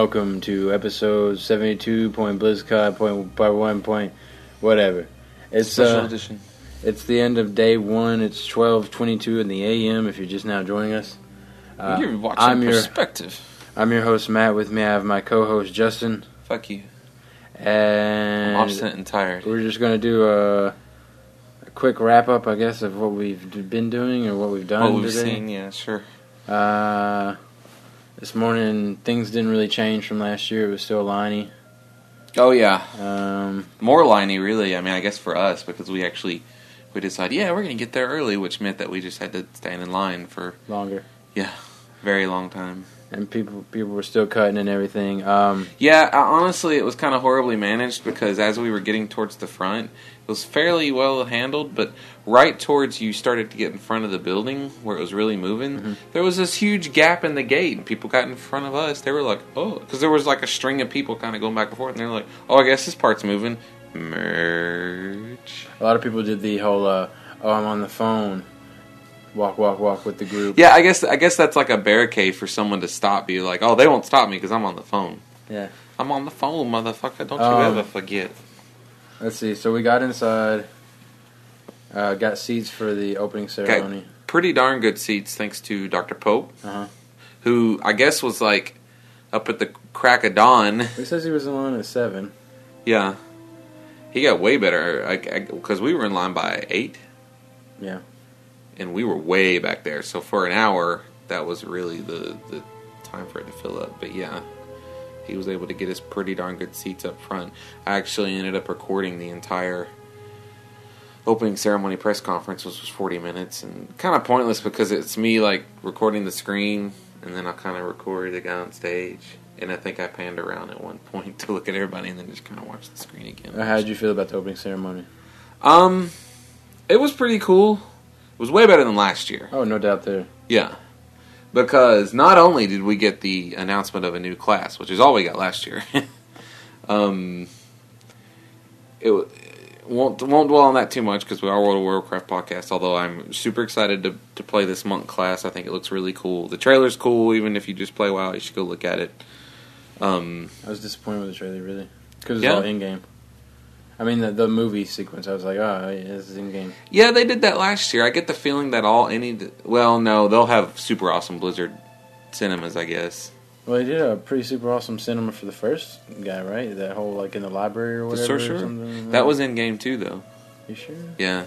welcome to episode 72 point BlizzCon point by one point whatever. It's Special uh, edition. it's the end of day one. It's 12:22 in the a.m. If you're just now joining us, uh, You're watching I'm your perspective. I'm your host Matt. With me, I have my co-host Justin, Fuck you. and I'm obstinate and tired. we're just gonna do a, a quick wrap up, I guess, of what we've been doing or what we've done What we've today. seen, yeah, sure. Uh, this morning things didn't really change from last year. It was still liney. Oh yeah, Um, more liney really. I mean, I guess for us because we actually we decided, yeah, we're gonna get there early, which meant that we just had to stand in line for longer, Yeah, very long time. And people people were still cutting and everything. Um, Yeah, uh, honestly, it was kind of horribly managed because as we were getting towards the front, it was fairly well handled, but right towards you started to get in front of the building where it was really moving, Mhm. there was this huge gap in the gate, and people got in front of us. They were like, oh, because there was like a string of people kind of going back and forth, and they're like, oh, I guess this part's moving. Merge. a lot of people did the whole uh, "oh, I'm on the phone," walk, walk, walk with the group. Yeah, I guess I guess that's like a barricade for someone to stop you. Like, oh, they won't stop me because I'm on the phone. Yeah. I'm on the phone, motherfucker. Don't you Um, ever forget. Let's see. So we got inside. Uh, got seats for the opening ceremony. pretty darn good seats thanks to Dr. Pope, Uh-huh. who I guess was like up at the crack of dawn. He says he was in line at seven. Yeah, he got way better because we were in line by eight. Yeah. And we were way back there. So for an hour, that was really the the time for it to fill up. But yeah. He was able to get us pretty darn good seats up front. I actually ended up recording the entire opening ceremony press conference, which was 40 minutes, and kind of pointless because it's me like recording the screen, and then I kind of record the guy on stage, and I think I panned around at one point to look at everybody, and then just kind of watch the screen again. How did you feel about the opening ceremony? Um, it was pretty cool. It was way better than last year. Oh, no doubt there. Yeah. Because not only did we get the announcement of a new class, which is all we got last year, um, it w- won't won't dwell on that too much because we are World of Warcraft podcast. Although I'm super excited to to play this monk class. I think it looks really cool. The trailer's cool. Even if you just play WoW, you should go look at it. Um, I was disappointed with the trailer, really, because it's Yeah? all in game. I mean, the, the movie sequence. I was like, oh, yeah, this is in game. yeah, they did that last year. I get the feeling that all any well, no, they'll have super awesome Blizzard cinemas, I guess. Well, they did a pretty super awesome cinema for the first guy, right? That whole like in the library or The whatever. sorcerer? Or something. That was in game too, though. You sure? Yeah.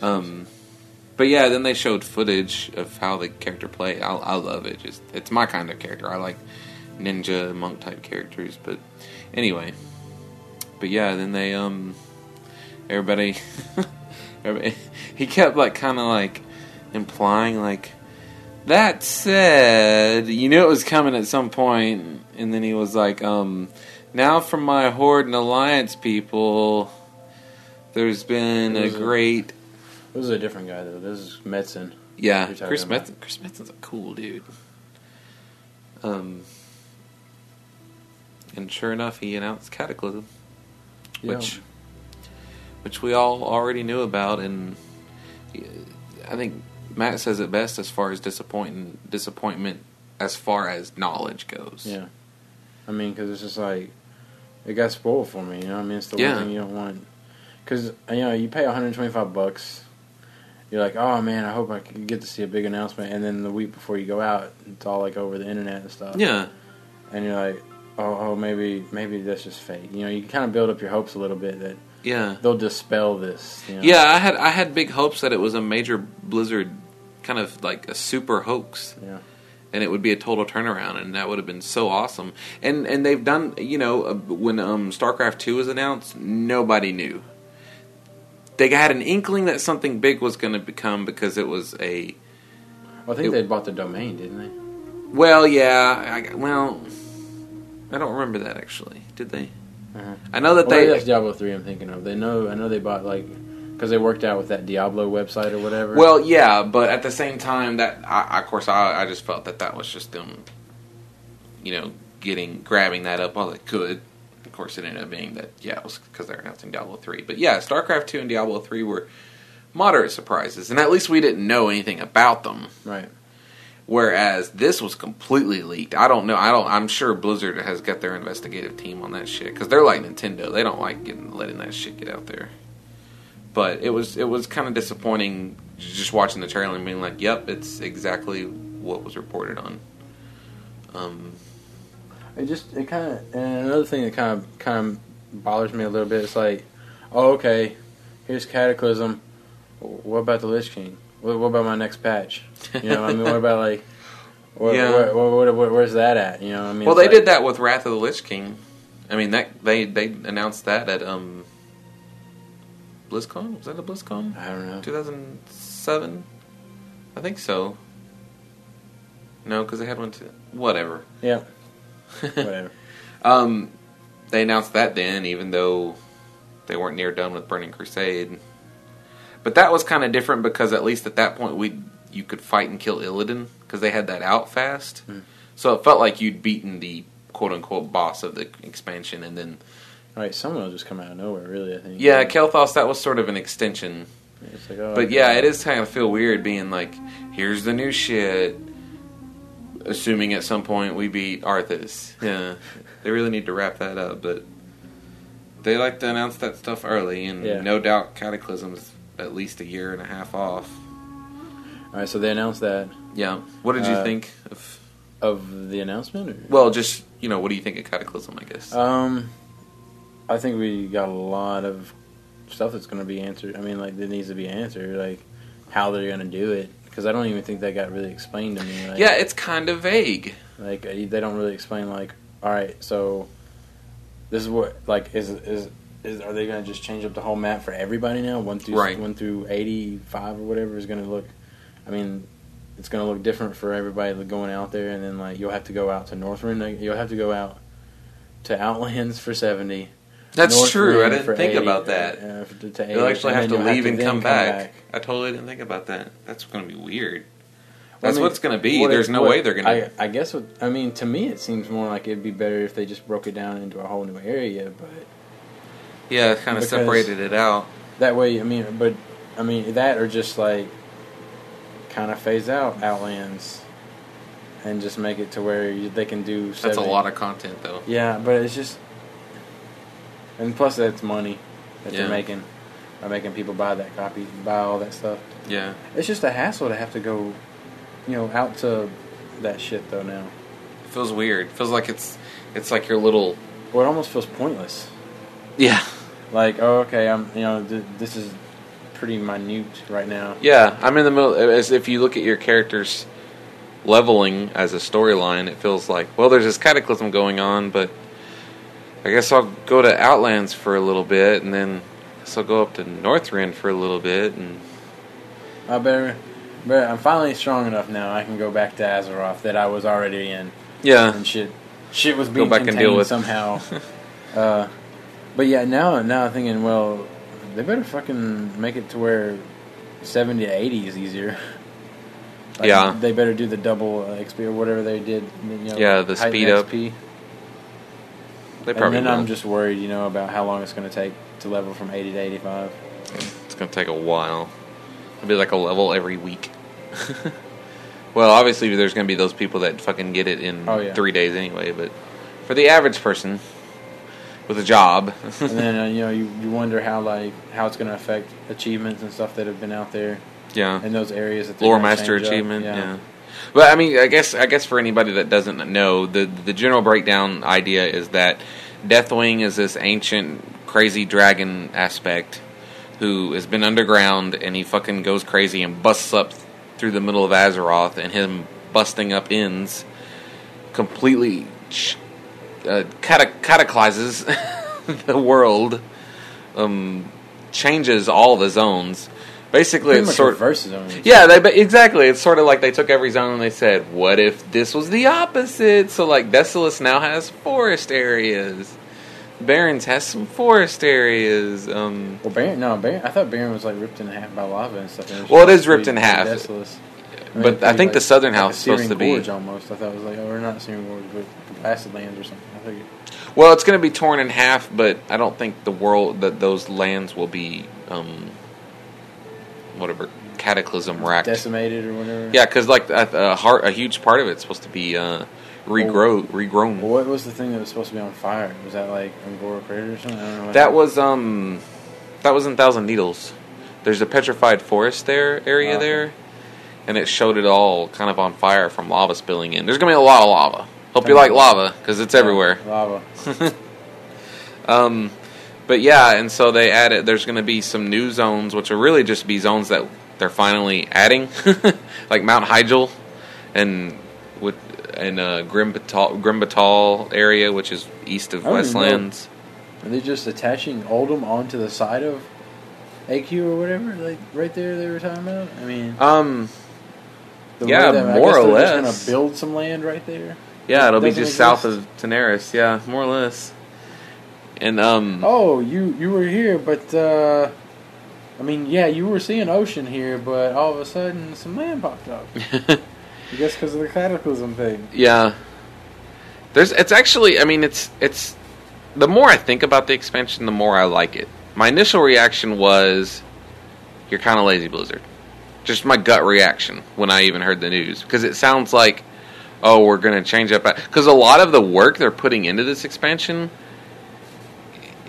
Um, but yeah, then they showed footage of how the character played. I, I love it. Just it's my kind of character. I like ninja monk type characters. But anyway, but yeah, then they um, everybody, everybody he kept like kind of like implying like that said, you knew it was coming at some point, and then he was like um. Now, from my Horde and Alliance people, there's been a great This is a different guy though. This is Metzen. yeah. Chris. Metzen, Chris Metzen's a cool dude. Um, and sure enough, he announced Cataclysm, which which we all already knew about, and uh, I think Matt says it best as far as disappointing disappointment as far as knowledge goes. yeah. I mean, because it's just like it got spoiled for me. You know, what I mean, it's the Yeah. one thing you don't want. Because you know, you pay 125 bucks. You're like, oh man, I hope I can get to see a big announcement. And then the week before you go out, it's all like over the internet and stuff. Yeah. And you're like, oh, oh, maybe, maybe that's just fake. You know, you kind of build up your hopes a little bit that Yeah. they'll dispel this. You know? Yeah, I had I had big hopes that it was a major Blizzard kind of like a super hoax. Yeah. And it would be a total turnaround, and that would have been so awesome. And and they've done, you know, uh, when um, StarCraft Two was announced, nobody knew. They had an inkling that something big was going to become because it was a Well, I think It- they bought the domain, didn't they? well, yeah, I, well, I don't remember that actually. Did they? Uh-huh. I know that Well, they that's Diablo three. I'm thinking of. They know. I know they bought like because they worked out with that Diablo website or whatever. Well, yeah, but at the same time, that I, of course I, I just felt that that was just them, you know, getting grabbing that up while they could. Of course, it ended up being that yeah, it was because they're announcing Diablo three. But yeah, StarCraft two and Diablo three were moderate surprises, and at least we didn't know anything about them. right. Whereas this was completely leaked. I don't know. I don't. I'm sure Blizzard has got their investigative team on that shit because they're like Nintendo. They don't like getting letting that shit get out there. But it was it was kind of disappointing just watching the trailer and being like, "Yep, it's exactly what was reported on." Um, It just it kind of and another thing that kind of kind of bothers me a little bit. It's like, oh okay, here's Cataclysm. What about the Lich King? What, what about my next patch? You know, I mean, what about like, what, Yeah. where's that at? You know, I mean, well, they like- did that with Wrath of the Lich King. I mean, that they they announced that at um BlizzCon. Was that a BlizzCon? I don't know. 2007? I think so. No, because they had one to whatever. Yeah, whatever. Um, they announced that then, even though they weren't near done with Burning Crusade. But that was kind of different because at least at that point we you could fight and kill Illidan because they had that out fast. Hmm. So it felt like you'd beaten the quote unquote boss of the expansion, and then right, someone will just come out of nowhere. Really, I think. yeah, Kael'thas that was sort of an extension. Like, oh, But yeah, it is kind of feel weird being like, here's the new shit. Assuming at some point we beat Arthas. Yeah, they really need to wrap that up, but they like to announce that stuff early, and Yeah. no doubt Cataclysm's at least a year and a half off. All right, so they announced that Yeah. What did you Uh, think of? of the announcement. Or? Well, just you know, what do you think of Cataclysm? I guess. Um, I think we got a lot of stuff that's going to be answered. I mean, like that needs to be answered, like how they're going to do it. Because I don't even think that got really explained to me. Like, yeah, it's kind of vague. like uh, they don't really explain. Like, all right, so this is what like is is. Is, are they going to just change up the whole map for everybody now? One through Right. one through eighty five or whatever is going to look. I mean, it's going to look different for everybody going out there, and then like you'll have to go out to Northrend. You'll have to go out to Outlands for seventy. That's North true. I didn't think 80, about that. uh, to, to You'll actually have to then you'll leave and then come back. I totally didn't think about that. That's going to be weird. Well, I That's mean, what it's going to be. There's no what- way they're going to. I, I guess. What, I mean, to me, it seems more like it'd be better if they just broke it down into a whole new area. But Yeah, kind of Because- separated it out. that way, I mean, but I mean that or just like kind of phase out Outlands and just make it to where you, they can do. That's a lot of content, though. Yeah, but it's just, and plus that's money that Yeah. they're making by making people buy that copy, buy all that stuff. Yeah, It's just a hassle to have to go, you know, out to that shit though now. it feels weird. It feels like it's it's like your little Well, it almost feels pointless. yeah Like, oh, okay, I'm, you know, th- this is pretty minute right now. yeah. I'm in the middle. As if you look at your characters leveling as a storyline, it feels like well, there's this cataclysm going on, but I guess I'll go to Outlands for a little bit, and then I guess I'll go up to Northrend for a little bit, and I better, but I'm finally strong enough now. I can go back to Azeroth that I was already in, yeah, and shit, shit was being go back and contained deal with- somehow. uh, but yeah, now, now I'm thinking, well, they better fucking make it to where seventy to eighty is easier. Like, Yeah. they better do the double uh, XP or whatever they did. You know, Yeah, the speed up. XP. they probably. And then will. I'm just worried, you know, about how long it's going to take to level from 80 to 85. It's gonna take a while. It'll be like a level every week. well, obviously, there's gonna be those people that fucking get it in Oh, yeah. three days anyway. But for the average person with a job, and then uh, you know you, you wonder how like how it's going to affect achievements and stuff that have been out there yeah, in those areas that lore master up. achievement. Yeah. But I mean, I guess I guess for anybody that doesn't know, the the general breakdown idea is that Deathwing is this ancient crazy dragon aspect who has been underground and he fucking goes crazy and busts up through the middle of Azeroth and him busting up ends completely ch- uh, the world, um, changes all the zones. Basically, Pretty it's sort reverses them. yeah, they, exactly. It's sort of like they took every zone and they said, "What if this was the opposite?" So, like, Desolace now has forest areas. Barrens has some forest areas. Um, Well, Baron, no, Baron, I thought Baron was like ripped in half by lava and stuff. and Well, it is ripped in half. pretty desolate. But I think the southern like house is supposed to be- almost. I thought it was like, oh, we're not Searing Gorge, but Blasted Lands or something. Think. well, it's going to be torn in half, but I don't think the world that those lands will be um, whatever cataclysm racked. decimated or whatever. Yeah, because like a, a heart, a huge part of it's supposed to be uh, regrow, regrown. What was the thing that was supposed to be on fire? Was that like Un'Goro Crater or something? I don't know. what That was um, that was in Thousand Needles. There's a petrified forest there area Okay. there, and it showed it all kind of on fire from lava spilling in. There's gonna be a lot of lava. Hope you like lava because it's everywhere. Lava. Um, but yeah, and so they added. There's going to be some new zones, which will really just be zones that they're finally adding, like Mount Hyjal, and with and uh, Grim Batol, Grimbatal area, which is east of I don't even know. Wetlands. Are they just attaching Uldum onto the side of AQ or whatever? Like right there, they were talking about. I mean, Um, yeah, way that- I more or they're less. Gonna build some land right there. Yeah, it'll be just south of Tanaris. Yeah, more or less. And um, Oh, you you were here, but uh, I mean, yeah, you were seeing ocean here, but all of a sudden some land popped up. I guess because of the cataclysm thing. Yeah. There's it's actually I mean it's it's the more I think about the expansion the more I like it. My initial reaction was you're kind of lazy Blizzard. Just my gut reaction when I even heard the news because it sounds like oh we're going to change up cuz a lot of the work they're putting into this expansion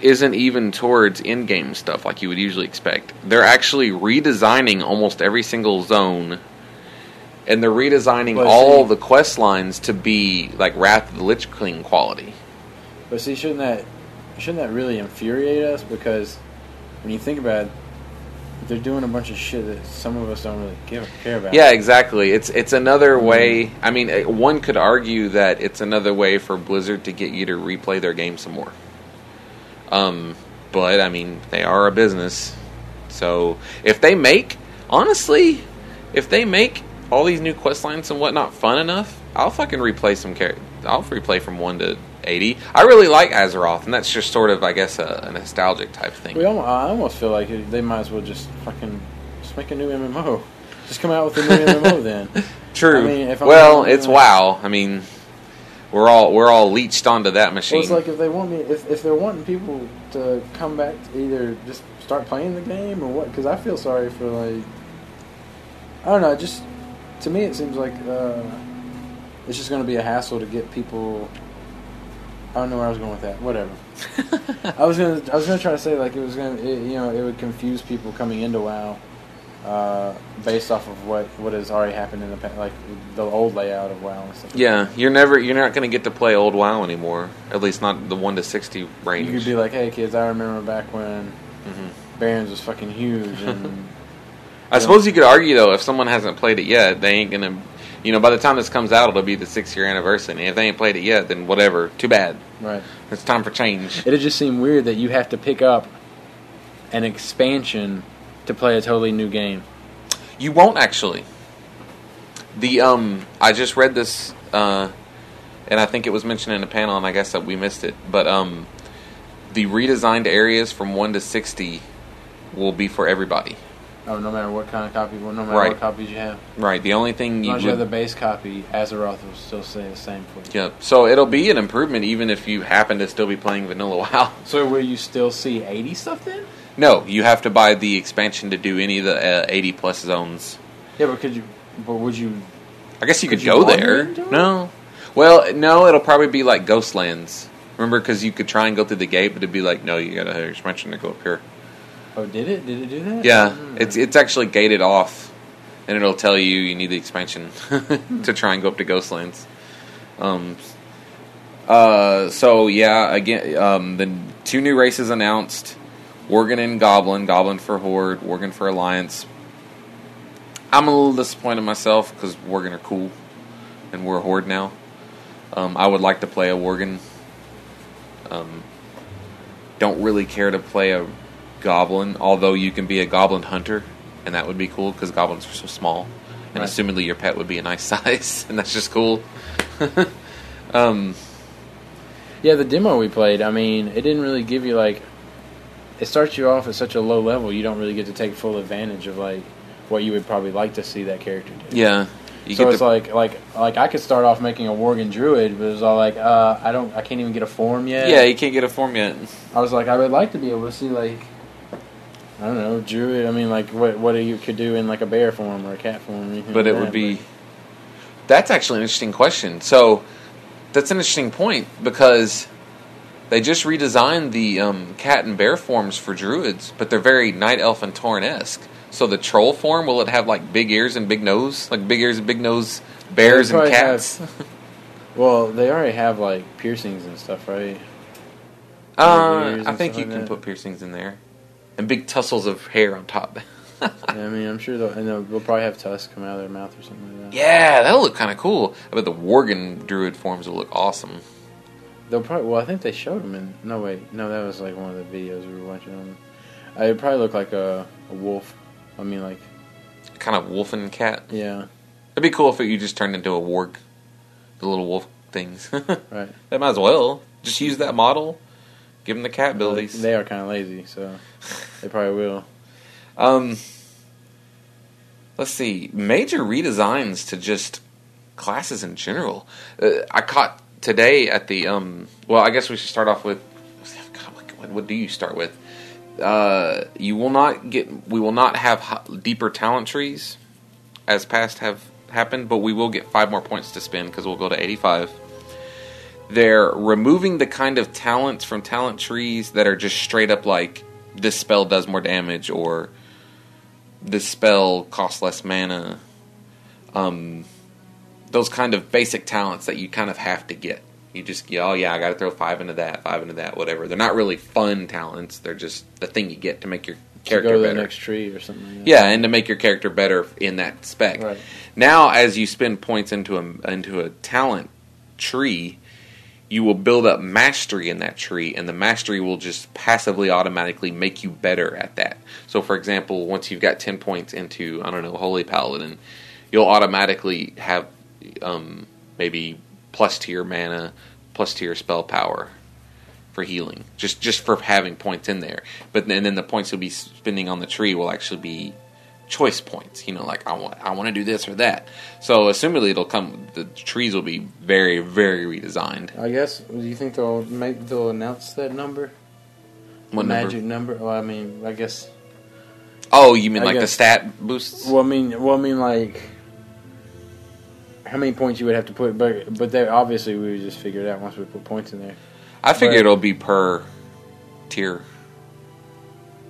isn't even towards in-game stuff like you would usually expect. They're actually redesigning almost every single zone and they're redesigning But all see- the quest lines to be like Wrath of the Lich King quality. But see, shouldn't that shouldn't that really infuriate us? Because when you think about it, they're doing a bunch of shit that some of us don't really give care about. Yeah, exactly. It's it's another way. I mean, eh, one could argue that it's another way for Blizzard to get you to replay their game some more. Um, but I mean, they are a business, so if they make honestly, if they make all these new quest lines and whatnot fun enough, I'll fucking replay some. I'll replay from one to eighty. I really like Azeroth, and that's just sort of, I guess, a, a nostalgic type thing. We almost, I almost feel like it- they might as well just fucking just make a new MMO. Just come out with a new MMO then. True. I mean, well, it's WoW. I mean, we're all we're all leached onto that machine. Well, it's like if they want me, if, if they're wanting people to come back to either just start playing the game or what, because I feel sorry for like, I don't know, just to me it seems like uh, it's just going to be a hassle to get people. I don't know where I was going with that. Whatever. I was gonna I was gonna try to say like it was gonna it, you know it would confuse people coming into WoW, uh, based off of what what has already happened in the past, like the old layout of WoW and stuff. like yeah, you're never you're not going to get to play old WoW anymore. At least not the one to sixty range. You could be like, hey kids, I remember back when Mhm. Barrens was fucking huge, and I suppose you could argue though, if someone hasn't played it yet, they ain't gonna. You know, by the time this comes out, it'll be the six year anniversary. And if they ain't played it yet, then whatever. Too bad. right. It's time for change. It'd just seem weird that you have to pick up an expansion to play a totally new game. You won't actually. The um, I just read this, uh, and I think it was mentioned in a panel, and I guess that we missed it. But um, the redesigned areas from one to sixty will be for everybody. Oh, no matter what kind of copy, no matter Right. what copies you have, Right. The only thing as you you have the base copy, Azeroth will still stay the same for you. Yep. So it'll be an improvement, even if you happen to still be playing Vanilla WoW. So will you still see 80 stuff then? No, you have to buy the expansion to do any of the uh, eighty plus zones. Yeah, but could you? But would you? I guess you could, Could you go there. No. Well, no, it'll probably be like Ghostlands. Remember, because you could try and go through the gate, but it'd be like, no, you got to expansion to go up here. Oh, did it? Did it do that? Yeah, Hmm. it's it's actually gated off, and it'll tell you you need the expansion to try and go up to Ghostlands. Um. Uh. So yeah, again, um, the two new races announced: Worgen and Goblin. Goblin for Horde. Worgen for Alliance. I'm a little disappointed myself because Worgen are cool, and we're a Horde now. Um, I would like to play a Worgen. Um, don't really care to play a goblin, although you can be a goblin hunter, and that would be cool because goblins are so small, and Right. assumedly your pet would be a nice size, and that's just cool. um, Yeah, the demo we played. I mean, it didn't really give you like. It starts you off at such a low level, you don't really get to take full advantage of like what you would probably like to see that character do. yeah, so it's to, like like like I could start off making a Worgen Druid, but it was all like, uh, I don't, I can't even get a form yet. yeah, you can't get a form yet. I was like, I would like to be able to see like I don't know, druid. I mean, like what what you could do in like a bear form or a cat form. But like it that, would be. That's actually an interesting question. So, that's an interesting point because they just redesigned the um, cat and bear forms for druids, but they're very night elf and tauren esque. So the troll form will it have like big ears and big nose, like big ears and big nose bears and cats? Well, they already have like piercings and stuff, right? Uh, I think you like can that. put piercings in there, and big tussles of hair on top. Yeah, I mean, I'm sure they'll, and they'll, they'll probably have tusks come out of their mouth or something like that. yeah, that'll look kind of cool. I bet the Worgen druid forms will look awesome. They'll probably. Well, I think they showed them in. No, wait, no, that was like one of the videos we were watching on. Uh, It'd probably look like a, a wolf. I mean, like, Kind of wolf and cat. yeah, It'd be cool if you just turned into a warg, the little wolf things. right. they might as well just use that model. Give them the cat abilities. They are kind of lazy, so they probably will. Um, let's see, major redesigns to just classes in general. Uh, I caught today at the um. Well, I guess we should start off with. God, what, what do you start with? Uh, you will not get. We will not have deeper talent trees, as past have happened, but we will get five more points to spend because we'll go to eighty-five. They're removing the kind of talents from talent trees that are just straight up like this spell does more damage or this spell costs less mana. Um, those kind of basic talents that you kind of have to get. You just, oh yeah, I got to throw five into that, five into that, whatever. They're not really fun talents. They're just the thing you get to make your To character go to the better. next tree or something. Like. Yeah, and to make your character better in that spec. Right. Now, as you spend points into a into a talent tree, you will build up mastery in that tree, and the mastery will just passively, automatically make you better at that. So, for example, once you've got ten points into I don't know Holy Paladin, you'll automatically have um, maybe plus to your mana, plus to your spell power for healing, just just for having points in there. But then, and then the points you'll be spending on the tree will actually be choice points. You know, like I want I want to do this or that. So assumedly it'll come. The trees will be very very redesigned. I guess. Do you think they'll make they'll announce that number? What number? magic number? Well, I mean, I guess. Oh, you mean I like the stat boosts? Well, I mean, well, I mean, like how many points you would have to put, but but they obviously we would just figure it out once we put points in there. I figure but- it'll be per tier,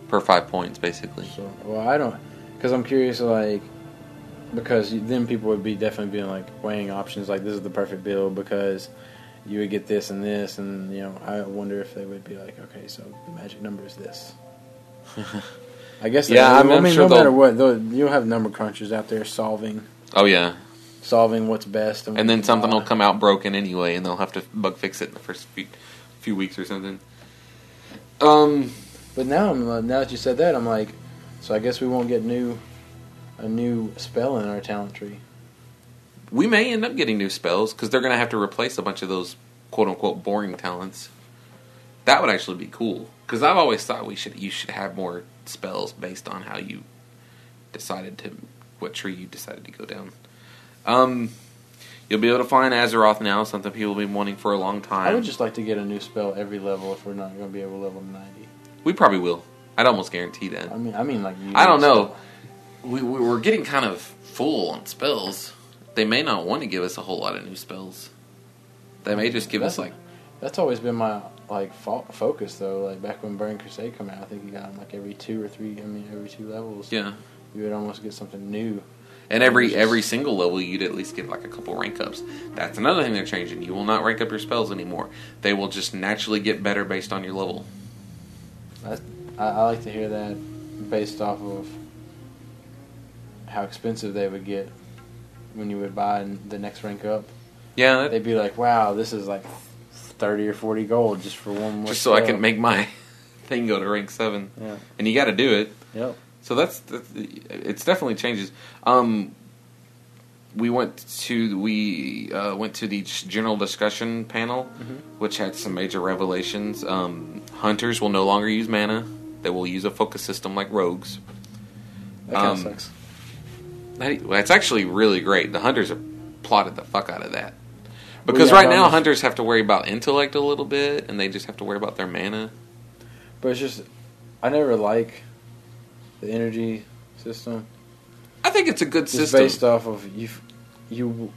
per five points basically. So, well, I don't, because I'm curious, like, because then people would be definitely being like weighing options, like this is the perfect bill because you would get this and this, and you know, I wonder if they would be like, okay, so the magic number is this. I guess. Yeah. I mean, I mean, sure no matter what, you'll have number crunchers out there solving Oh yeah, solving what's best, and, and then something will come out broken anyway, and they'll have to bug fix it in the first few, few weeks or something. Um, But now, I'm uh, now that you said that, I'm like, so I guess we won't get new a new spell in our talent tree. we may end up getting new spells because they're going to have to replace a bunch of those quote unquote boring talents. That would actually be cool because I've always thought we should you should have more spells based on how you decided to what tree you decided to go down. Um, you'll be able to find Azeroth now, something people have been wanting for a long time. I would just like to get a new spell every level if we're not going to be able to level ninety. we probably will. I'd almost guarantee that. I mean, I mean, like I don't know. We, we we're getting kind of full on spells. They may not want to give us a whole lot of new spells. They may just give us like That's always been my like fo- focus though. Like back when Burning Crusade came out, I think you got 'em, like every two or three. I mean, every two levels. yeah. you would almost get something new. And every every single level, you'd at least get like a couple rank ups. That's another thing they're changing. You will not rank up your spells anymore. They will just naturally get better based on your level. That's, I, I like to hear that based off of how expensive they would get when you would buy the next rank up. Yeah, that, They'd be like, "Wow, this is like thirty or forty gold just for one more." just so I can make my thing go to rank seven. Yeah. And you got to do it. Yep. So that's, that's it's definitely changes. Um, we went to we uh, went to the general discussion panel, which had some major revelations. Um, hunters will no longer use mana; they will use a focus system like rogues. That kind of Um, sucks. That, it's actually really great. The hunters have plotted the fuck out of that. Because yeah, right now, hunters have to worry about intellect a little bit, and they just have to worry about their mana. But it's just, I never like the energy system. I think it's a good Just system. based off of you, you,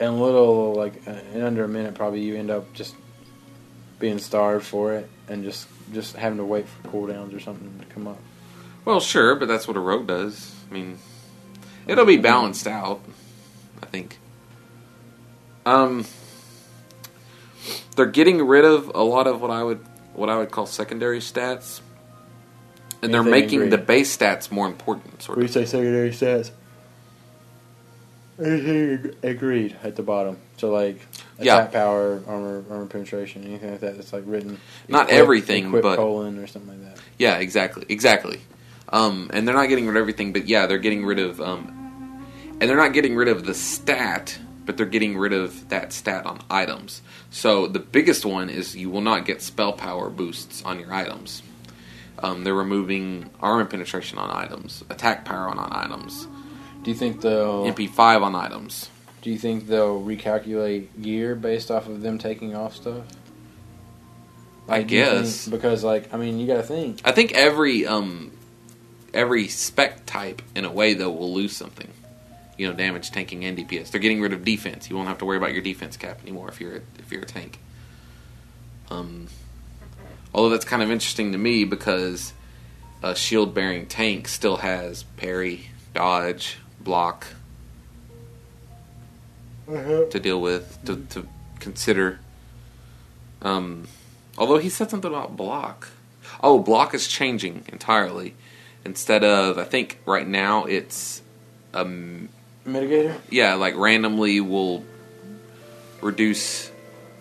in a little like uh, in under a minute, probably you end up just being starved for it and just just having to wait for cooldowns or something to come up. Well, sure, but that's what a rogue does. I mean, it'll be balanced out. I think. Um, they're getting rid of a lot of what I would what I would call secondary stats, and they're making the base stats more important. Sort What do of. you say secondary stats? Agreed at the bottom. So like Yeah. attack power, armor, armor penetration, anything like that. That's like written. Not equip- everything, equip but- colon or something like that. Yeah, exactly, exactly. Um, and they're not getting rid of everything, but yeah, they're getting rid of, um, and they're not getting rid of the stat, but they're getting rid of that stat on items. So the biggest one is you will not get spell power boosts on your items. Um, they're removing armor penetration on items, attack power on items, Do you think they'll? MP5 on items. Do you think they'll recalculate gear based off of them taking off stuff? I do you think- guess. because like I mean you got to think I think every um, every spec type, in a way, though, will lose something. You know, damage, tanking, and DPS. They're getting rid of defense. You won't have to worry about your defense cap anymore if you're a, if you're a tank. Um, although that's kind of interesting to me because a shield bearing tank still has parry, dodge, block to deal with to, to consider. Um, although he said something about block. Oh, block is changing entirely. Instead of, I think right now it's, um, mitigator. yeah, like randomly will reduce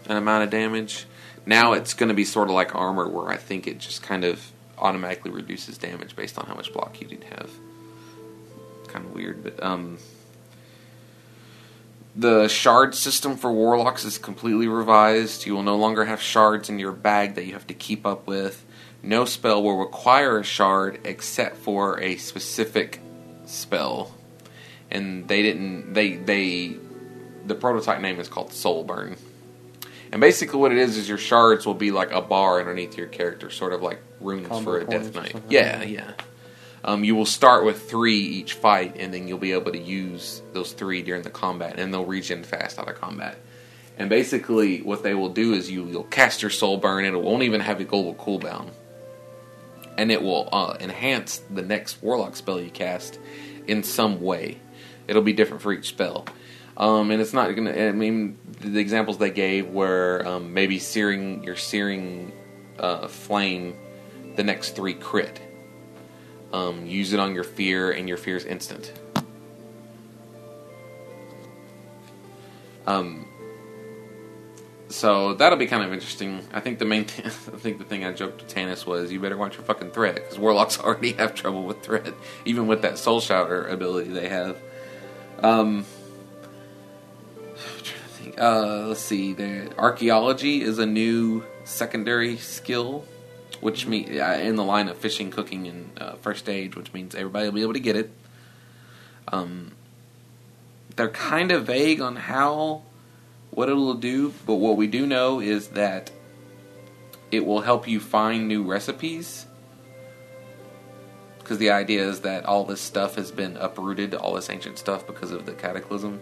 an amount of damage. Now it's going to be sort of like armor, where I think it just kind of automatically reduces damage based on how much block you did have. Kind of weird, but um, the shard system for warlocks is completely revised. You will no longer have shards in your bag that you have to keep up with. No spell will require a shard except for a specific spell. And they didn't they they the prototype name is called Soulburn. And basically what it is is your shards will be like a bar underneath your character, sort of like runes Combo for a death knight. Yeah, yeah. Um, you will start with three each fight, and then you'll be able to use those three during the combat, and they'll regen fast out of combat. And basically, what they will do is you, you'll cast your soul burn, and it won't even have a global cooldown, and it will uh, enhance the next warlock spell you cast in some way. It'll be different for each spell, um, and it's not gonna. I mean, the examples they gave were um, maybe searing your searing uh, flame, the next three crit. Um, use it on your fear, and your fear is instant. Um, so that'll be kind of interesting. I think the main, I think the thing I joked to Tanis was, you better watch your fucking threat because warlocks already have trouble with threat, even with that Soulshatter ability they have. Um. Uh, let's see. The archaeology is a new secondary skill, which me uh, in the line of fishing, cooking, and uh, first aid, which means everybody will be able to get it. Um, they're kind of vague on how what it'll do, but what we do know is that it will help you find new recipes. Because the idea is that all this stuff has been uprooted, all this ancient stuff, because of the cataclysm.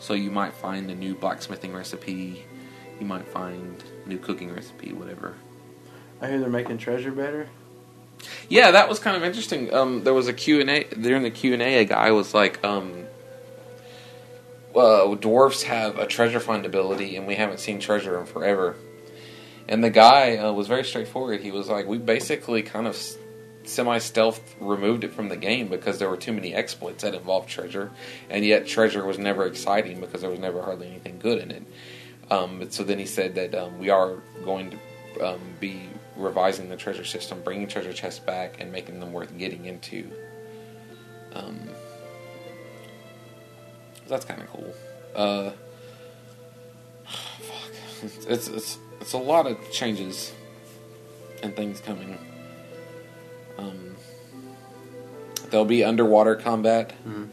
So you might find a new blacksmithing recipe, you might find new cooking recipe, whatever. I hear they're making treasure better. Yeah, that was kind of interesting. Um, there was a Q and A during the Q and A. A guy was like, um, "Dwarfs have a treasure find ability, and we haven't seen treasure in forever." And the guy uh, was very straightforward. He was like, "We basically kind of semi stealth removed it from the game because there were too many exploits that involved treasure, and yet treasure was never exciting because there was never hardly anything good in it." Um, so then he said that um, we are going to um, be revising the treasure system, bringing treasure chests back, and making them worth getting into. Um, that's kind of cool. Uh, fuck, it's, it's it's a lot of changes and things coming. Um, there'll be underwater combat. Mhm.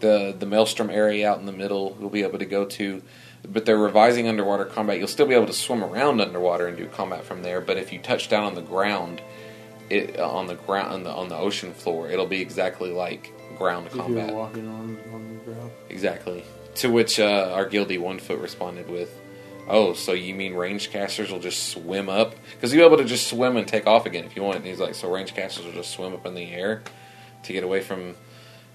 The the maelstrom area out in the middle you'll be able to go to, but they're revising underwater combat. You'll still be able to swim around underwater and do combat from there. But if you touch down on the ground, it on the ground on the on the ocean floor, it'll be exactly like ground If you're combat. walking on, on the ground. Exactly. To which uh, our guilty one foot responded with, "Oh, so you mean range casters will just swim up? Because you'll be able to just swim and take off again if you want." And he's like, "So range casters will just swim up in the air to get away from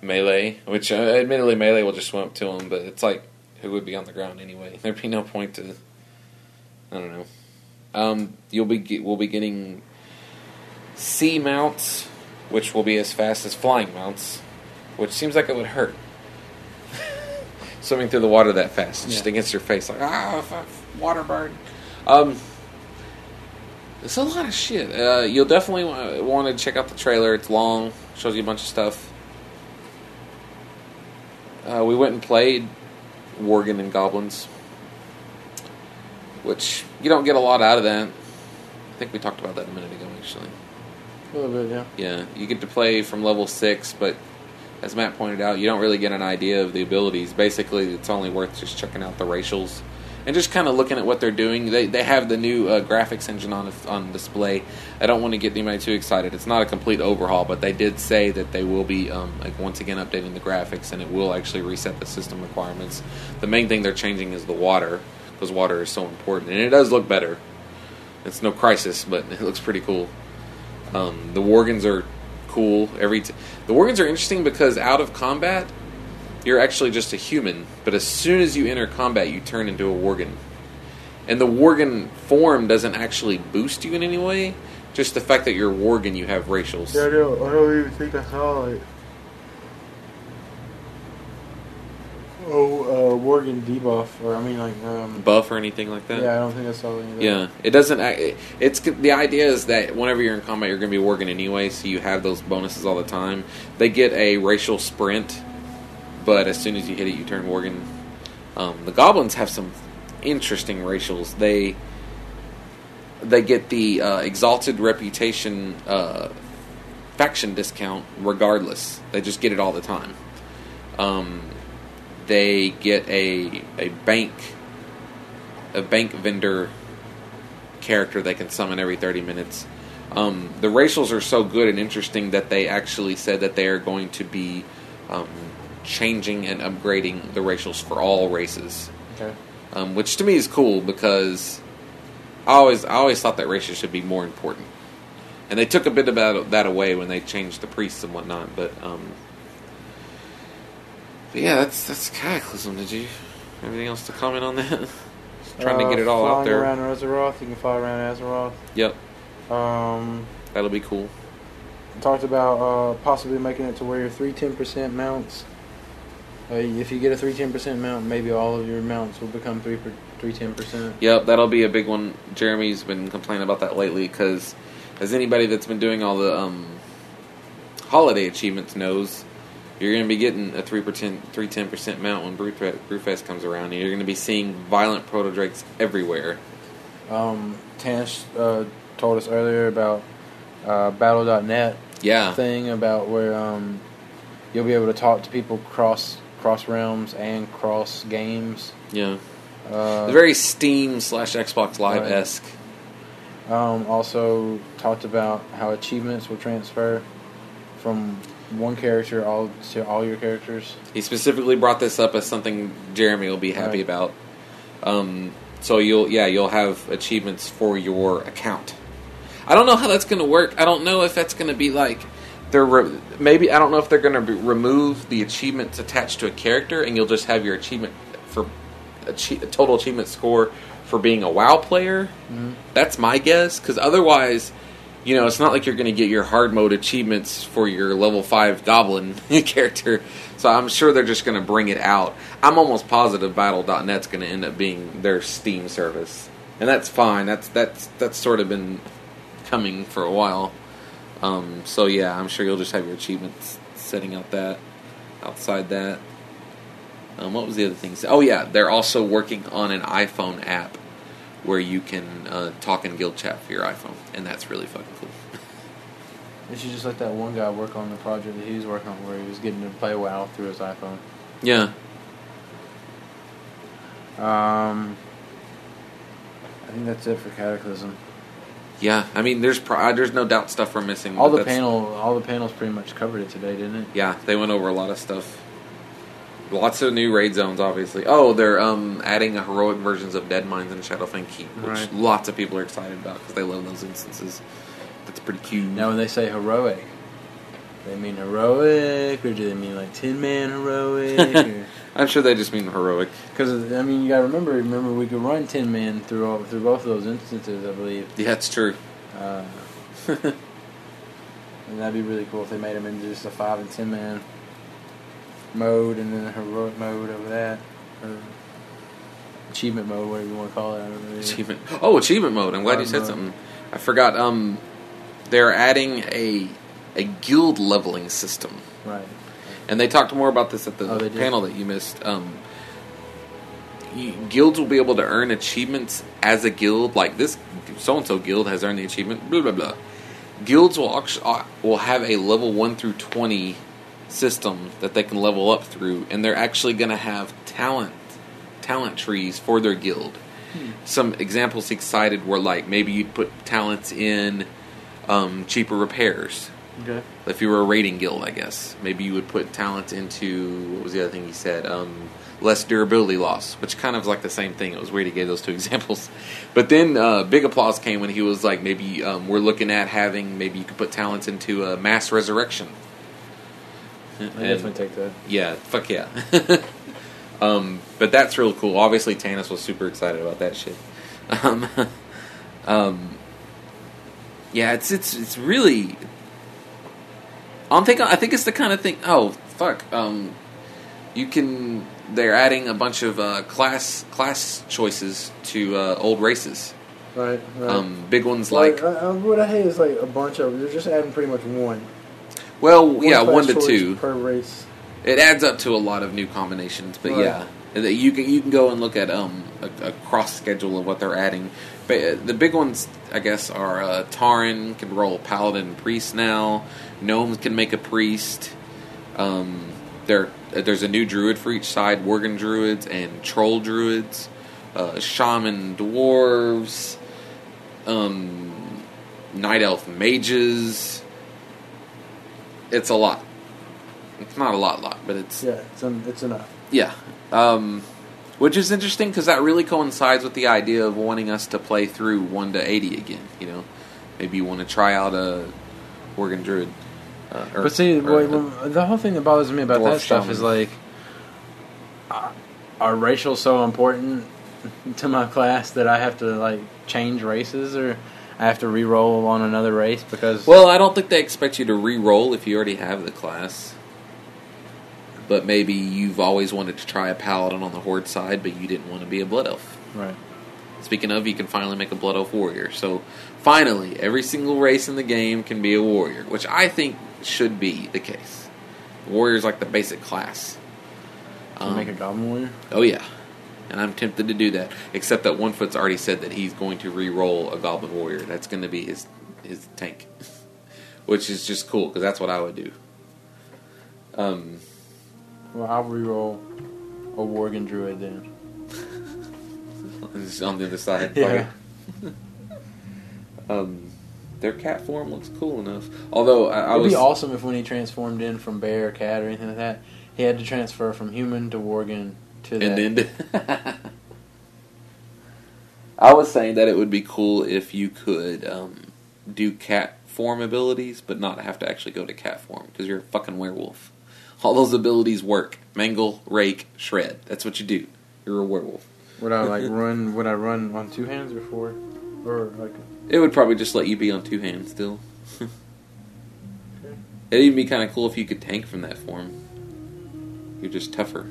melee?" Which, uh, admittedly, melee will just swim up to him, but it's like, who would be on the ground anyway? There'd be no point to. I don't know. Um, you'll be we'll be getting sea mounts, which will be as fast as flying mounts, which seems like it would hurt. Swimming through the water that fast, just against your face, like ah, water burn. Um, it's a lot of shit. Uh, you'll definitely want to check out the trailer. It's long, shows you a bunch of stuff. Uh, we went and played Worgen and Goblins, which you don't get a lot out of that. I think we talked about that a minute ago, actually. A little bit, yeah. Yeah, you get to play from level six, but as Matt pointed out, you don't really get an idea of the abilities. Basically, it's only worth just checking out the racials and just kind of looking at what they're doing. They they have the new uh, graphics engine on on display. I don't want to get anybody too excited. It's not a complete overhaul, but they did say that they will be um, like once again updating the graphics, and it will actually reset the system requirements. The main thing they're changing is the water because water is so important, and it does look better. It's no Crysis, but it looks pretty cool. Um, the Worgens are cool. Every t- the Worgens are interesting because out of combat, you're actually just a human. But as soon as you enter combat, you turn into a Worgen, and the Worgen form doesn't actually boost you in any way. Just the fact that you're Worgen, you have racials. Yeah, I don't, I don't even think I saw like. Oh, uh, Worgen debuff, or I mean, like, um, buff or anything like that. yeah, I don't think I saw any. Yeah, it doesn't. act- It's the idea is that whenever you're in combat, you're going to be Worgen anyway, so you have those bonuses all the time. They get a racial sprint, but as soon as you hit it, you turn Worgen. Um, the goblins have some interesting racials. They they get the uh, exalted reputation uh, faction discount regardless. They just get it all the time. Um, they get a a bank a bank vendor character they can summon every 30 minutes. Um, the racials are so good and interesting that they actually said that they are going to be um, changing and upgrading the racials for all races, Okay. um, which to me is cool because I always I always thought that races should be more important, and they took a bit about that away when they changed the priests and whatnot. But, um, but yeah, that's that's Cataclysm. Did you have anything else to comment on that? Trying to Uh, get it all out flying there. around Azeroth, you can fly around Azeroth. Yep, Um, that'll be cool. talked about uh, possibly making it to where your three ten percent mounts. Uh, if you get a three ten percent mount, maybe all of your mounts will become three three ten percent. Yep, that'll be a big one. Jeremy's been complaining about that lately because, as anybody that's been doing all the um, holiday achievements knows, you're going to be getting a three percent, three ten percent mount when Brewfest, Brewfest comes around, and you're going to be seeing violent proto drakes everywhere. Um, Tash uh, told us earlier about uh, Battle.net Yeah, thing about where um, you'll be able to talk to people cross cross realms and cross games. yeah. Uh, very Steam slash Xbox Live esque. Um, also talked about how achievements will transfer from one character all to all your characters. He specifically brought this up as something Jeremy will be happy Right. about. Um, so you'll yeah you'll have achievements for your account. I don't know how that's going to work. I don't know if that's going to be like they're re- maybe I don't know if they're going to remove the achievements attached to a character and you'll just have your achievement for achie- a total achievement score for being a WoW player. Mm-hmm. That's my guess because otherwise. You know, it's not like you're going to get your hard mode achievements for your level 5 goblin character. So I'm sure they're just going to bring it out. I'm almost positive battle.net's going to end up being their Steam service. And that's fine. That's that's that's sort of been coming for a while. Um, so yeah, I'm sure you'll just have your achievements setting out that outside that. Um, what was the other thing? Oh yeah, they're also working on an iPhone app where you can uh, talk in guild chat for your iPhone, and that's really fucking cool. You should just let that one guy work on the project that he was working on, where he was getting to play WoW through his iPhone. Yeah, Um, I think that's it for Cataclysm. Yeah, I mean, there's pro- uh, there's no doubt stuff we're missing. All the panel, all the panels pretty much covered it today, didn't it? Yeah, they went over a lot of stuff. Lots of new raid zones, obviously. Oh, they're um, adding a heroic versions of Deadmines and Shadowfang Keep, which Right. lots of people are excited about because they love those instances. That's pretty cute. Now, when they say heroic, they mean heroic, or do they mean like ten man heroic? I'm sure they just mean heroic. Because I mean, you gotta remember, remember we could run ten man through all, through both of those instances, I believe. Yeah, that's true. Uh, and that'd be really cool if they made him into just a five and ten man mode, and then a heroic mode over that, or achievement mode, whatever you want to call it. I don't know. Achievement. Oh, achievement mode. I'm glad you said mode. something. I forgot. Um, they're adding a a guild leveling system, Right. And they talked more about this at the Oh, panel that you missed. Um, you, guilds will be able to earn achievements as a guild, like this so and so guild has earned the achievement. Blah blah blah. Guilds will actually, uh, will have a level one through twenty system that they can level up through, and they're actually going to have talent talent trees for their guild. Some examples he cited were like maybe you'd put talents in um, cheaper repairs. Okay. If you were a raiding guild, I guess maybe you would put talent into what was the other thing he said? Um, less durability loss, which kind of like the same thing. It was weird he gave those two examples, but then uh, big applause came when he was like, maybe um, we're looking at having maybe you could put talents into a mass resurrection. I definitely take that. yeah, fuck yeah. um, but that's real cool. Obviously, Tanis was super excited about that shit. Um, um, yeah, it's it's it's really. I'm thinking. I think it's the kind of thing. Oh fuck. Um, you can. They're adding a bunch of uh, class class choices to uh, old races. Right. Right. Um, big ones like, like uh, uh, what I hate is like a bunch of. They're just adding pretty much one. well, yeah, one to two. per race. It adds up to a lot of new combinations, but Right. yeah, you can you can go and look at um a, a cross schedule of what they're adding. But uh, the big ones, I guess, are uh, Tauren can roll paladin priest now. Gnomes can make a priest. Um, there there's a new druid for each side: Worgen druids and troll druids, uh, shaman dwarves, um, night elf mages. It's a lot. It's not a lot, lot, but it's Yeah, it's it's enough. yeah. Um, which is interesting because that really coincides with the idea of wanting us to play through 1 to 80 again. You know, maybe you want to try out a Worgen Druid. Uh, or- But see, or a- the whole thing that bothers me about that stuff shaman. is like, uh, are racial so important to my class that I have to like change races or I have to re-roll on another race because well, I don't think they expect you to re roll if you already have the class. But maybe you've always wanted to try a paladin on the horde side, but you didn't want to be a blood elf. right, Speaking of, you can finally make a Blood Elf warrior. So, finally, every single race in the game can be a warrior, which I think should be the case. Warrior's like the basic class. Um, make a goblin warrior. oh yeah, and I'm tempted to do that. Except that One Foot's already said that he's going to re-roll a Goblin warrior. That's going to be his his tank, which is just cool because that's what I would do. Um, Well, I'll re-roll a Worgen druid then. On the other side. Yeah. um, their cat form looks cool enough. Although I, I It'd was be awesome if when he transformed in from bear or cat or anything like that, he had to transfer from human to Worgen to that. and then I was saying that it would be cool if you could um, do cat form abilities, but not have to actually go to cat form because you're a fucking werewolf. All those abilities work: mangle, rake, shred. That's what you do. You're a werewolf. Would I like run? Would I run on two hands or four, or like? It would probably just let you be on two hands still. It'd even be kind of cool if you could tank from that form. You're just tougher.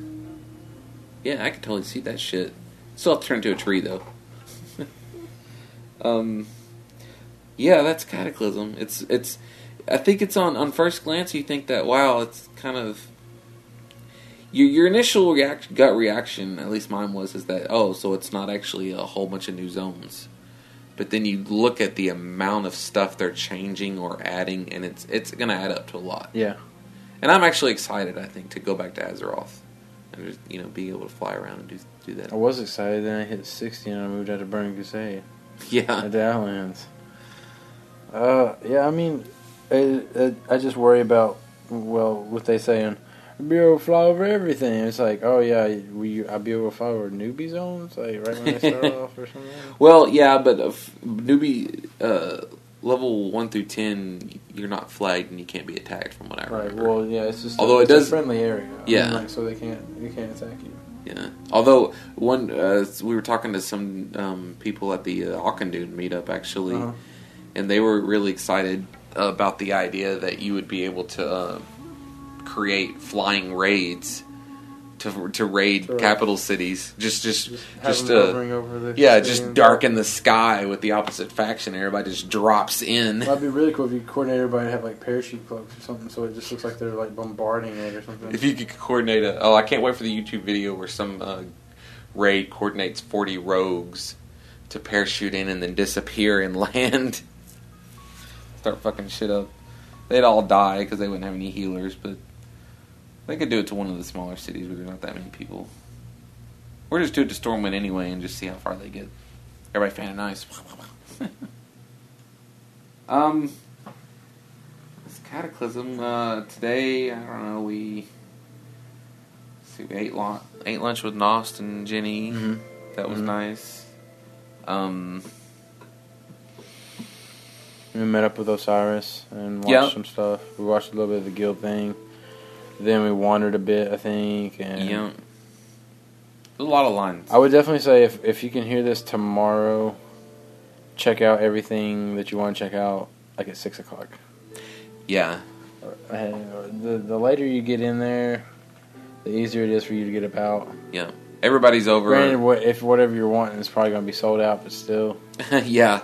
Yeah, I could totally see that shit. Still have to turn into a tree though. um, yeah, that's Cataclysm. It's it's. I think it's on on first glance you think that wow, it's kind of. Your your initial react, gut reaction, at least mine was, is that oh, so it's not actually a whole bunch of new zones but then you look at the amount of stuff they're changing or adding, and it's it's going to add up to a lot. Yeah. And I'm actually excited. I think to go back to Azeroth and just you know be able to fly around and do do that. I was excited. Then I hit sixty and I moved out to Burning Crusade Yeah, at the Outlands. Uh, yeah, I mean, it, it, I just worry about well, what they saying. Be able to fly over everything. It's like, oh yeah, we I'll be able to fly over newbie zones, like right when they start off or something. Well, yeah, but uh, newbie uh, level one through ten, you're not flagged and you can't be attacked. From what I Right. remember. Well, yeah, it's just Although it a does- friendly area. I Yeah. mean, like, so they can't they can't attack you. Yeah. Although one, uh, we were talking to some um, people at the uh, meetup actually, Uh-huh. and they were really excited about the idea that you would be able to uh, create flying raids to to raid capital cities. Just just Just, just, uh, over the yeah, just darken the sky with the opposite faction. Everybody just drops in. That'd be really cool if you coordinate everybody to have like parachute cloaks or something, so it just looks like they're like bombarding it or something. If you could coordinate a, oh, I can't wait for the YouTube video where some uh, raid coordinates forty rogues to parachute in and then disappear and land. Start fucking shit up. They'd all die because they wouldn't have any healers, but they could do it to one of the smaller cities where there's not that many people. Or just do it to Stormwind anyway and just see how far they get. Everybody fan of nice. um, this cataclysm uh, today. I don't know. We see. We ate lunch. Ate lunch with Nost and Jenny. Mhm. That was Mhm. nice. Um, We met up with Osiris and watched Yeah. some stuff. We watched a little bit of the guild thing. Then we wandered a bit, I think. And yeah. A lot of lines. I would definitely say if if you can hear this tomorrow, check out everything that you want to check out, like at six o'clock. yeah. The the later you get in there, the easier it is for you to get about. Yeah. Everybody's over. Granted, if whatever you're wanting is probably going to be sold out, but still, yeah,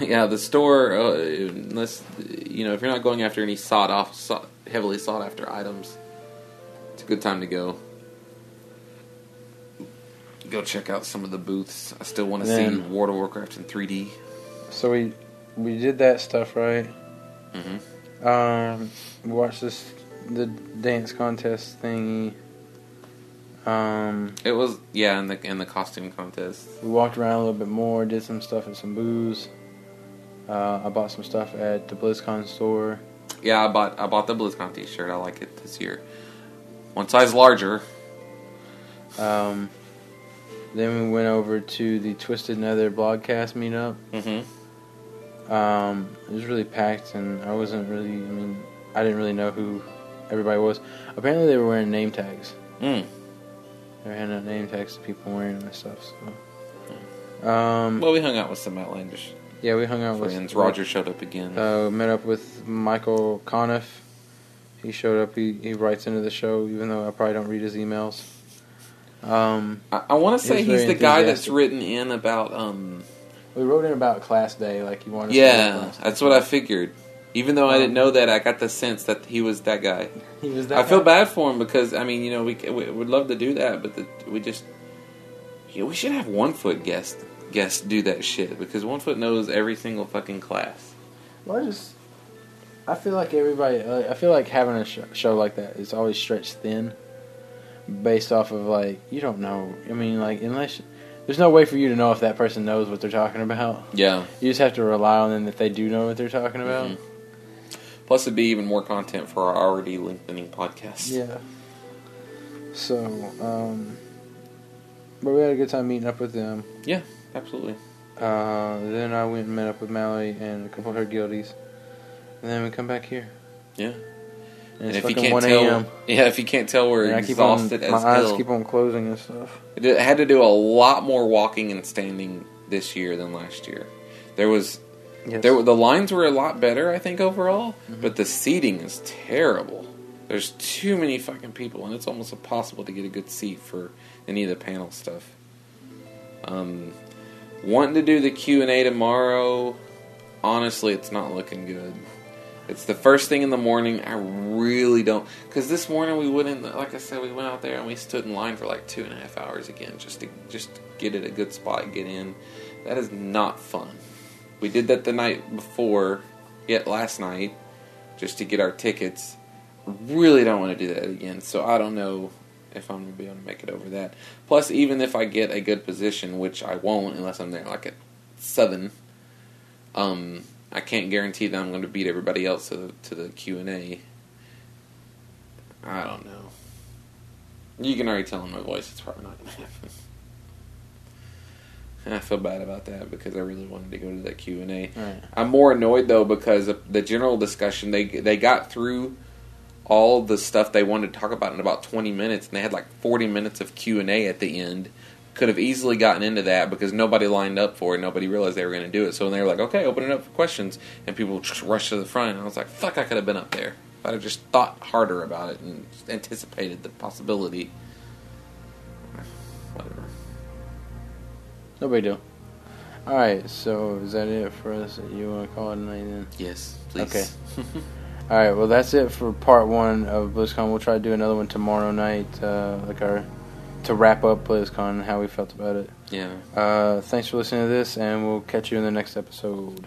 yeah. The store, uh, unless you know, if you're not going after any sought off, sought, heavily sought after items, good time to go. Go check out some of the booths. I still want to see Then- World of Warcraft in 3D. so we we did that stuff right. Mm-hmm. Um, we watched this the dance contest thingy. Um, It was yeah, in the in the costume contest. we walked around a little bit more, did some stuff at some booths. Uh, I bought some stuff at the BlizzCon store. Yeah, I bought I bought the BlizzCon T-shirt. I like it this year. One size larger. Um, then we went over to the Twisted Nether blogcast meetup. Mm-hmm. Um, it was really packed, and I wasn't really. I mean, I didn't really know who everybody was. Apparently, they were wearing name tags. Mm. They were handing out name tags to people wearing and stuff. So, um, Well, we hung out with some outlandish yeah, we hung out with friends. Roger showed up again. Uh, met up with Michael Conniff. He showed up. He, he writes into the show, even though I probably don't read his emails. Um, I, I want to say he's the guy that's written in about. um we wrote in about class day, like he wanted. us to go to Yeah, that's what I figured. Even though I Um, didn't know that, I got the sense that he was that guy. He was that. I feel bad for him because I mean, you know, we, we would love to do that, but the, we just yeah, we should have one foot guest guest do that shit because one foot knows every single fucking class. Well, I just, I feel like everybody. I feel like having a sh- show like that is always stretched thin, based off of like you don't know. I mean, like unless there's no way for you to know if that person knows what they're talking about. Yeah. You just have to rely on them that they do know what they're talking about. Mhm. Plus, it'd be even more content for our already lengthening podcast. Yeah. So, um, but we had a good time meeting up with them. Yeah, absolutely. Uh, then I went and met up with Mallory and a couple of her guildies. And then we come back here. Yeah. And And if you can't 1 tell, yeah, if you can't tell, we're And I keep on, exhausted my as eyes hell. keep on closing and stuff. It had to do a lot more walking and standing this year than last year. There was Yes. there were- the lines were a lot better, I think overall, Mhm. but the seating is terrible. There's too many fucking people, and it's almost impossible to get a good seat for any of the panel stuff. Um, wanting to do the Q and A tomorrow. Honestly, it's not looking good. It's the first thing in the morning. I really don't because this morning we went in. Like I said, we went out there and we stood in line for like two and a half hours again just to just to get at a good spot, and get in. That is not fun. We did that the night before, yet last night, just to get our tickets. Really don't want to do that again. So I don't know if I'm gonna be able to make it over that. Plus, even if I get a good position, which I won't unless I'm there like at seven, um, I can't guarantee that I'm going to beat everybody else to the, to the Q and A. I don't know. You can already tell in my voice it's probably not going to happen. I feel bad about that because I really wanted to go to that Q and A. Right. I'm more annoyed though because of the general discussion they they got through all the stuff they wanted to talk about in about 20 minutes, and they had like 40 minutes of Q and A at the end. Could have easily gotten into that because nobody lined up for it. Nobody realized they were going to do it. So when they were like, "Okay, open it up for questions," and people just rushed to the front, and I was like, "Fuck! I could have been up there." If I'd have just thought harder about it and anticipated the possibility. Whatever. No big deal. All right, so is that it for us? You want to call it night then? Yes, please. Okay. All right, well that's it for part one of BlizzCon. We'll try to do another one tomorrow night, uh, like our to wrap up BlizzCon and how we felt about it. yeah. Uh, thanks for listening to this, and we'll catch you in the next episode.